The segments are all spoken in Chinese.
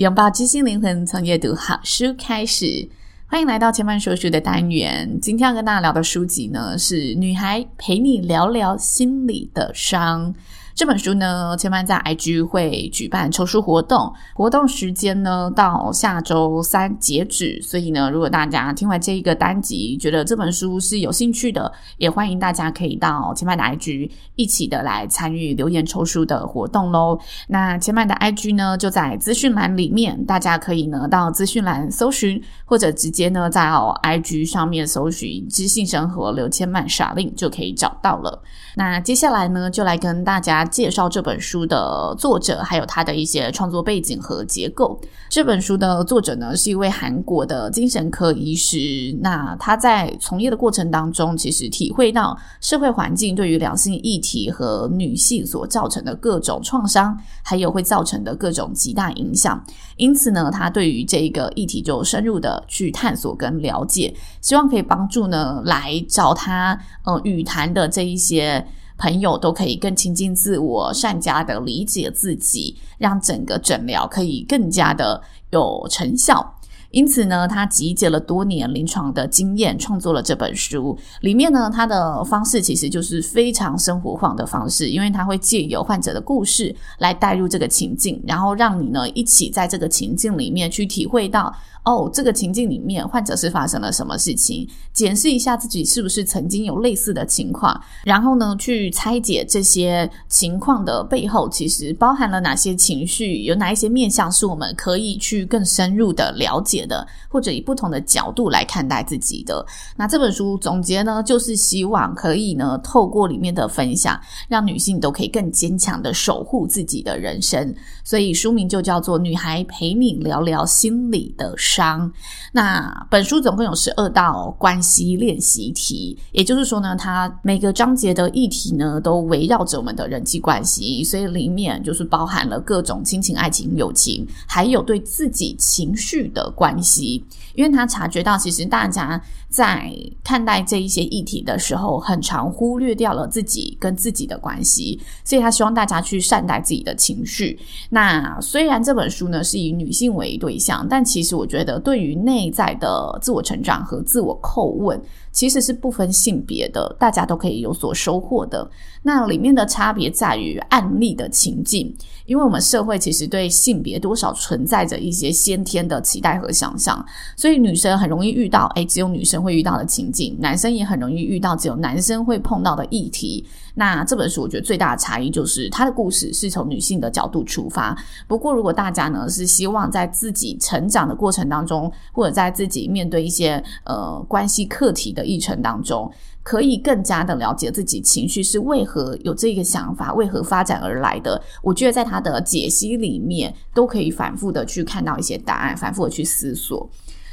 拥抱知心灵魂，从阅读好书开始。欢迎来到千万说书的单元。今天要跟大家聊的书籍呢，是《女孩陪你聊聊心里的伤》。这本书呢，千嫚在 IG 会举办抽书活动，活动时间呢到下周三截止。所以呢，如果大家听完这一个单集，觉得这本书是有兴趣的，也欢迎大家可以到千嫚的 IG 一起的来参与留言抽书的活动喽。那千嫚的 IG 呢就在资讯栏里面，大家可以呢到资讯栏搜寻，或者直接呢在 IG 上面搜寻“知性生活刘千嫚傻令”就可以找到了。那接下来呢，就来跟大家介绍这本书的作者，还有他的一些创作背景和结构。这本书的作者呢，是一位韩国的精神科医师。那他在从业的过程当中，其实体会到社会环境对于两性议题和女性所造成的各种创伤，还有会造成的各种极大影响。因此呢，他对于这个议题就深入的去探索跟了解，希望可以帮助呢来找他呃语谈的这一些。朋友都可以更亲近自我，善加的理解自己，让整个诊疗可以更加的有成效。因此呢，他集结了多年临床的经验，创作了这本书。里面呢，他的方式其实就是非常生活化的方式，因为他会借由患者的故事来带入这个情境，然后让你呢一起在这个情境里面去体会到。哦，这个情境里面，患者是发生了什么事情？检视一下自己是不是曾经有类似的情况，然后呢，去拆解这些情况的背后，其实包含了哪些情绪，有哪一些面向是我们可以去更深入的了解的，或者以不同的角度来看待自己的。那这本书总结呢，就是希望可以呢，透过里面的分享，让女性都可以更坚强的守护自己的人生。所以书名就叫做《女孩陪你聊聊心里的事》。伤。那本书总共有十二道关系练习题，也就是说呢，它每个章节的议题呢，都围绕着我们的人际关系，所以里面就是包含了各种亲情、爱情、友情，还有对自己情绪的关系。因为他察觉到，其实大家在看待这一些议题的时候，很常忽略掉了自己跟自己的关系，所以他希望大家去善待自己的情绪。那虽然这本书呢是以女性为对象，但其实我觉得觉得对于内在的自我成长和自我叩问，其实是不分性别的，大家都可以有所收获的。那里面的差别在于案例的情境，因为我们社会其实对性别多少存在着一些先天的期待和想象，所以女生很容易遇到，诶，只有女生会遇到的情境，男生也很容易遇到只有男生会碰到的议题。那这本书我觉得最大的差异就是，它的故事是从女性的角度出发。不过，如果大家呢是希望在自己成长的过程当中，或者在自己面对一些呃关系课题的的议程当中，可以更加的了解自己情绪是为何有这个想法，为何发展而来的。我觉得在他的解析里面，都可以反复的去看到一些答案，反复的去思索。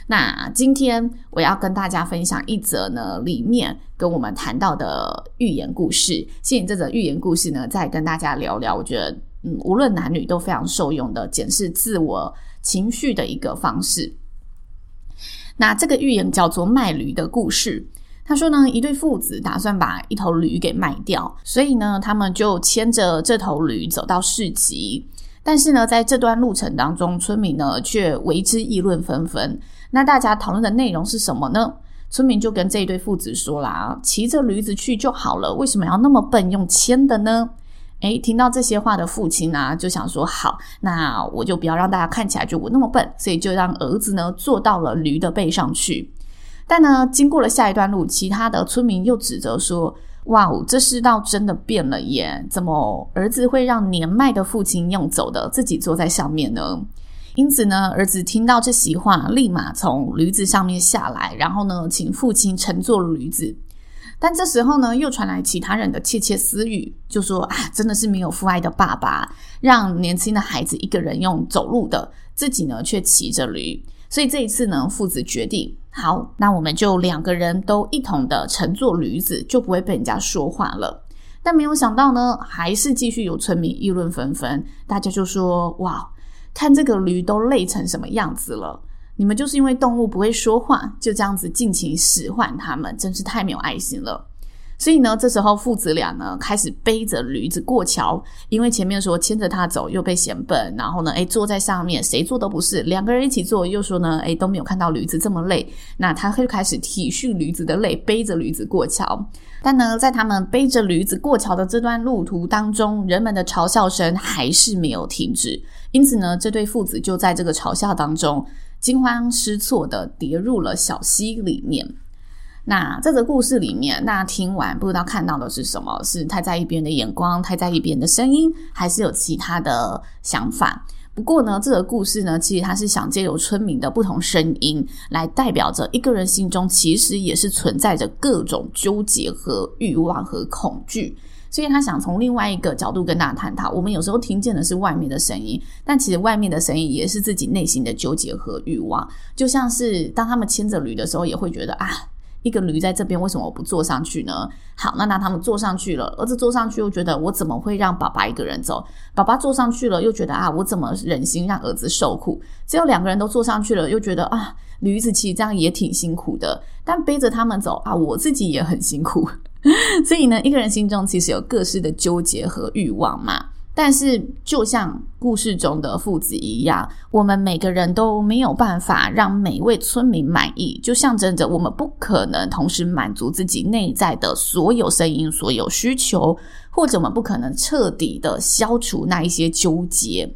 那今天我要跟大家分享一则呢，里面跟我们谈到的寓言故事。借这则寓言故事呢，再跟大家聊聊。我觉得，嗯，无论男女都非常受用的检视自我情绪的一个方式。那这个寓言叫做《卖驴的故事》。他说呢，一对父子打算把一头驴给卖掉，所以呢，他们就牵着这头驴走到市集。但是呢，在这段路程当中，村民呢却为之议论纷纷。那大家讨论的内容是什么呢？村民就跟这一对父子说啦：“骑着驴子去就好了，为什么要那么笨，用牵的呢？”诶，听到这些话的父亲呢，就想说：“好，那我就不要让大家看起来就我那么笨，所以就让儿子呢坐到了驴的背上去。”但呢，经过了下一段路，其他的村民又指责说：“哇哦，这世道真的变了耶！怎么儿子会让年迈的父亲用走的，自己坐在上面呢？”因此呢，儿子听到这席话，立马从驴子上面下来，然后呢，请父亲乘坐驴子。但这时候呢，又传来其他人的窃窃私语，就说啊，真的是没有父爱的爸爸，让年轻的孩子一个人用走路的，自己呢却骑着驴。所以这一次呢，父子决定，好，那我们就两个人都一同的乘坐驴子，就不会被人家说话了。但没有想到呢，还是继续有村民议论纷纷，大家就说，哇，看这个驴都累成什么样子了。你们就是因为动物不会说话，就这样子尽情使唤他们，真是太没有爱心了。所以呢，这时候父子俩呢开始背着驴子过桥，因为前面说牵着他走又被嫌笨，然后呢，诶，坐在上面谁坐都不是，两个人一起坐又说呢，诶，都没有看到驴子这么累，那他就开始体恤驴子的累，背着驴子过桥。但呢，在他们背着驴子过桥的这段路途当中，人们的嘲笑声还是没有停止，因此呢，这对父子就在这个嘲笑当中。惊慌失措的跌入了小溪里面。那这个故事里面，大家听完不知道看到的是什么？是太在意别人的眼光，太在意别人的声音，还是有其他的想法？不过呢，这个故事呢，其实它是想借由村民的不同声音，来代表着一个人心中其实也是存在着各种纠结和欲望和恐惧。所以他想从另外一个角度跟大家探讨。我们有时候听见的是外面的声音，但其实外面的声音也是自己内心的纠结和欲望。就像是当他们牵着驴的时候，也会觉得啊，一个驴在这边，为什么我不坐上去呢？好，那那他们坐上去了，儿子坐上去又觉得我怎么会让爸爸一个人走？爸爸坐上去了又觉得啊，我怎么忍心让儿子受苦？只有两个人都坐上去了，又觉得啊，驴子骑这样也挺辛苦的，但背着他们走啊，我自己也很辛苦。所以呢，一个人心中其实有各式的纠结和欲望嘛。但是，就像故事中的父子一样，我们每个人都没有办法让每一位村民满意，就象征着我们不可能同时满足自己内在的所有声音、所有需求，或者我们不可能彻底的消除那一些纠结。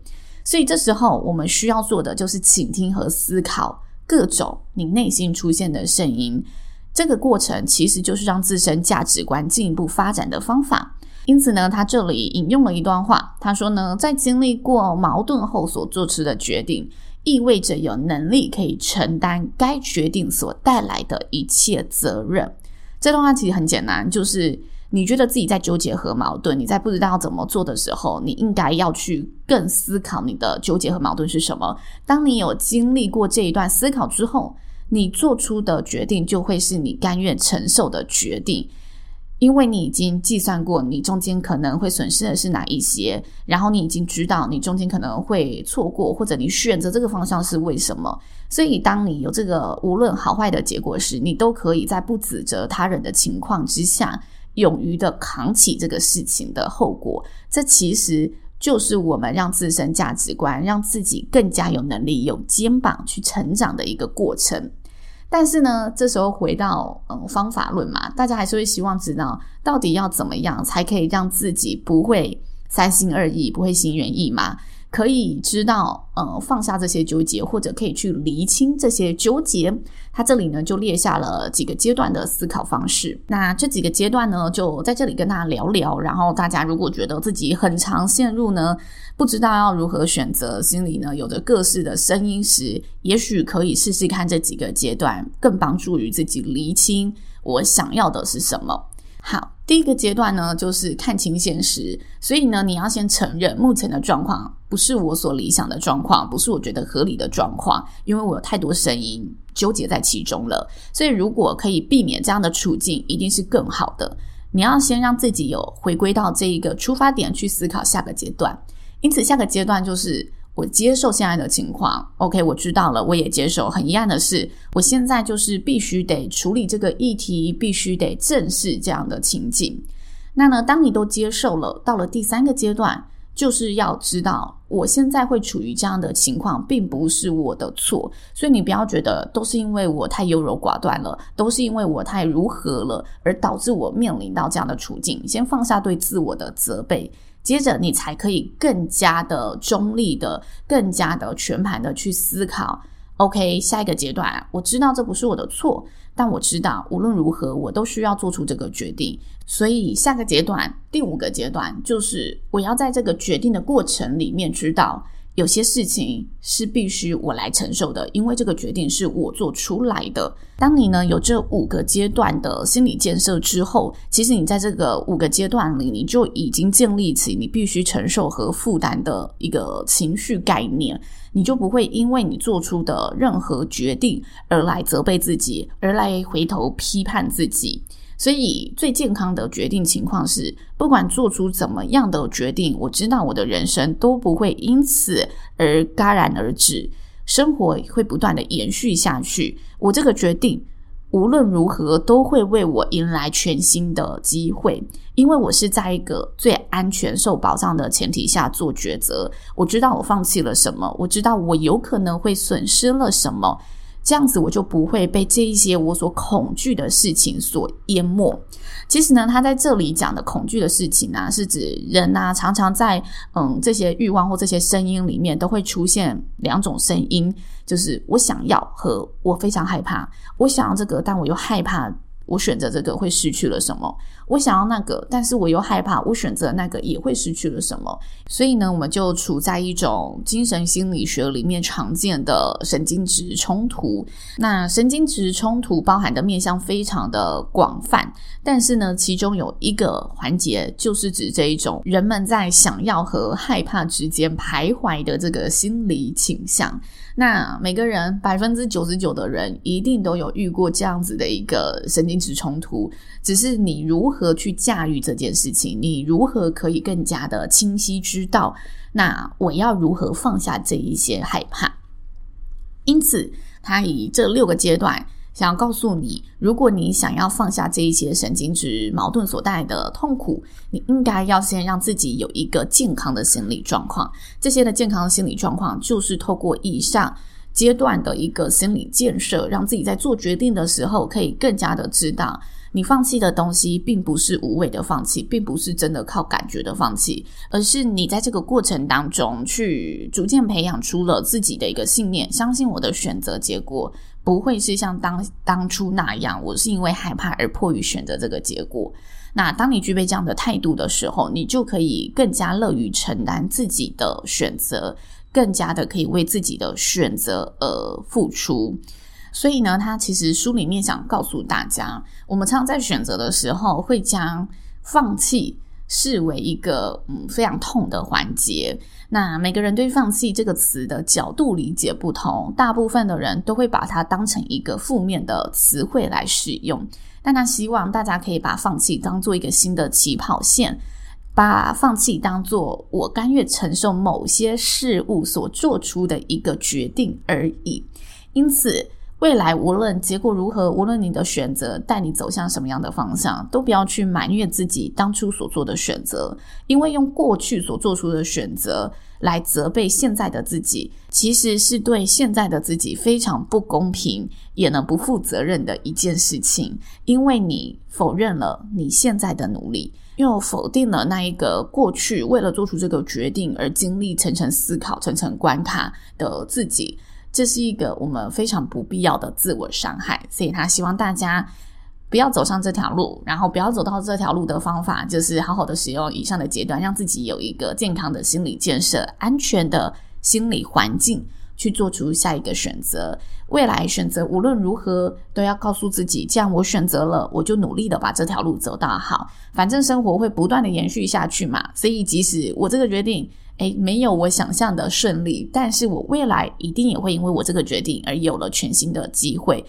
所以，这时候我们需要做的就是倾听和思考各种你内心出现的声音。这个过程其实就是让自身价值观进一步发展的方法。因此呢，他这里引用了一段话，他说呢，在经历过矛盾后所做出的决定，意味着有能力可以承担该决定所带来的一切责任。这段话其实很简单，就是你觉得自己在纠结和矛盾，你在不知道怎么做的时候，你应该要去更思考你的纠结和矛盾是什么。当你有经历过这一段思考之后，你做出的决定就会是你甘愿承受的决定，因为你已经计算过你中间可能会损失的是哪一些，然后你已经知道你中间可能会错过，或者你选择这个方向是为什么。所以，当你有这个无论好坏的结果时，你都可以在不指责他人的情况之下，勇于的扛起这个事情的后果。这其实就是我们让自身价值观，让自己更加有能力、有肩膀去成长的一个过程。但是呢，这时候回到嗯方法论嘛，大家还是会希望知道到底要怎么样才可以让自己不会三心二意，不会心猿意马。可以知道，呃，放下这些纠结，或者可以去厘清这些纠结。他这里呢，就列下了几个阶段的思考方式。那这几个阶段呢，就在这里跟大家聊聊。然后大家如果觉得自己很常陷入呢，不知道要如何选择，心里呢有着各式的声音时，也许可以试试看这几个阶段，更帮助于自己厘清我想要的是什么。好，第一个阶段呢，就是看清现实。所以呢，你要先承认目前的状况不是我所理想的状况，不是我觉得合理的状况，因为我有太多声音纠结在其中了。所以，如果可以避免这样的处境，一定是更好的。你要先让自己有回归到这一个出发点去思考下个阶段。因此，下个阶段就是。我接受现在的情况，OK，我知道了，我也接受。很遗憾的是，我现在就是必须得处理这个议题，必须得正视这样的情景。那呢，当你都接受了，到了第三个阶段，就是要知道，我现在会处于这样的情况，并不是我的错。所以你不要觉得都是因为我太优柔寡断了，都是因为我太如何了，而导致我面临到这样的处境。先放下对自我的责备。接着，你才可以更加的中立的、更加的全盘的去思考。OK，下一个阶段，我知道这不是我的错，但我知道无论如何，我都需要做出这个决定。所以，下个阶段，第五个阶段，就是我要在这个决定的过程里面知道。有些事情是必须我来承受的，因为这个决定是我做出来的。当你呢有这五个阶段的心理建设之后，其实你在这个五个阶段里，你就已经建立起你必须承受和负担的一个情绪概念，你就不会因为你做出的任何决定而来责备自己，而来回头批判自己。所以，最健康的决定情况是，不管做出怎么样的决定，我知道我的人生都不会因此而戛然而止，生活会不断的延续下去。我这个决定无论如何都会为我迎来全新的机会，因为我是在一个最安全、受保障的前提下做抉择。我知道我放弃了什么，我知道我有可能会损失了什么。这样子我就不会被这一些我所恐惧的事情所淹没。其实呢，他在这里讲的恐惧的事情呢、是指人啊，常常在嗯这些欲望或这些声音里面都会出现两种声音，就是我想要和我非常害怕。我想要这个，但我又害怕。我选择这个会失去了什么？我想要那个，但是我又害怕，我选择那个也会失去了什么？所以呢，我们就处在一种精神心理学里面常见的神经质冲突。那神经质冲突包含的面向非常的广泛，但是呢，其中有一个环节就是指这一种人们在想要和害怕之间徘徊的这个心理倾向。那每个人百分之九十九的人一定都有遇过这样子的一个神经质冲突，只是你如何去驾驭这件事情，你如何可以更加的清晰知道，那我要如何放下这一些害怕。因此，他以这六个阶段。想要告诉你，如果你想要放下这一些神经质矛盾所带来的痛苦，你应该要先让自己有一个健康的心理状况。这些的健康的心理状况，就是透过以上阶段的一个心理建设，让自己在做决定的时候，可以更加的知道，你放弃的东西，并不是无谓的放弃，并不是真的靠感觉的放弃，而是你在这个过程当中，去逐渐培养出了自己的一个信念，相信我的选择结果。不会是像当当初那样，我是因为害怕而迫于选择这个结果。那当你具备这样的态度的时候，你就可以更加乐于承担自己的选择，更加的可以为自己的选择而付出。所以呢，他其实书里面想告诉大家，我们常常在选择的时候会将放弃视为一个嗯非常痛的环节。那每个人对“放弃”这个词的角度理解不同，大部分的人都会把它当成一个负面的词汇来使用。但他希望大家可以把放弃当做一个新的起跑线，把放弃当做我甘愿承受某些事物所做出的一个决定而已。因此，未来无论结果如何，无论你的选择带你走向什么样的方向，都不要去埋怨自己当初所做的选择，因为用过去所做出的选择来责备现在的自己，其实是对现在的自己非常不公平，也能不负责任的一件事情。因为你否认了你现在的努力，又否定了那一个过去为了做出这个决定而经历层层思考、层层关卡的自己。这是一个我们非常不必要的自我伤害，所以他希望大家不要走上这条路，然后不要走到这条路的方法就是好好的使用以上的阶段，让自己有一个健康的心理建设、安全的心理环境，去做出下一个选择。未来选择无论如何都要告诉自己，既然我选择了，我就努力的把这条路走到好。反正生活会不断的延续下去嘛，所以即使我这个决定。哎，没有我想象的顺利，但是我未来一定也会因为我这个决定而有了全新的机会。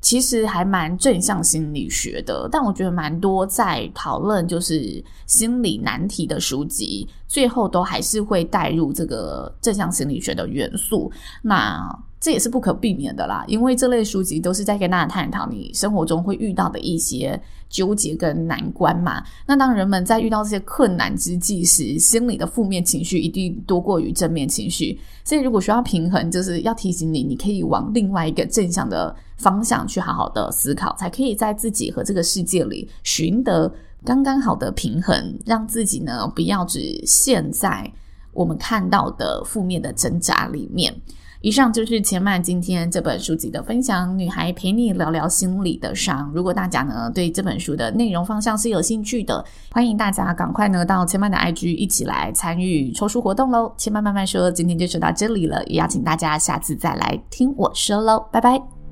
其实还蛮正向心理学的，但我觉得蛮多在讨论就是心理难题的书籍，最后都还是会带入这个正向心理学的元素。那这也是不可避免的啦，因为这类书籍都是在跟大家探讨你生活中会遇到的一些纠结跟难关嘛。那当人们在遇到这些困难之际时，心里的负面情绪一定多过于正面情绪。所以如果需要平衡，就是要提醒你，你可以往另外一个正向的方向去好好的思考，才可以在自己和这个世界里寻得刚刚好的平衡，让自己呢不要只陷在我们看到的负面的挣扎里面。以上就是千曼今天这本书籍的分享，《女孩陪你聊聊心里的伤》。如果大家呢对这本书的内容方向是有兴趣的，欢迎大家赶快呢到千曼的 IG 一起来参与抽书活动喽！千曼慢慢说，今天就说到这里了，也邀请大家下次再来听我说喽，拜拜。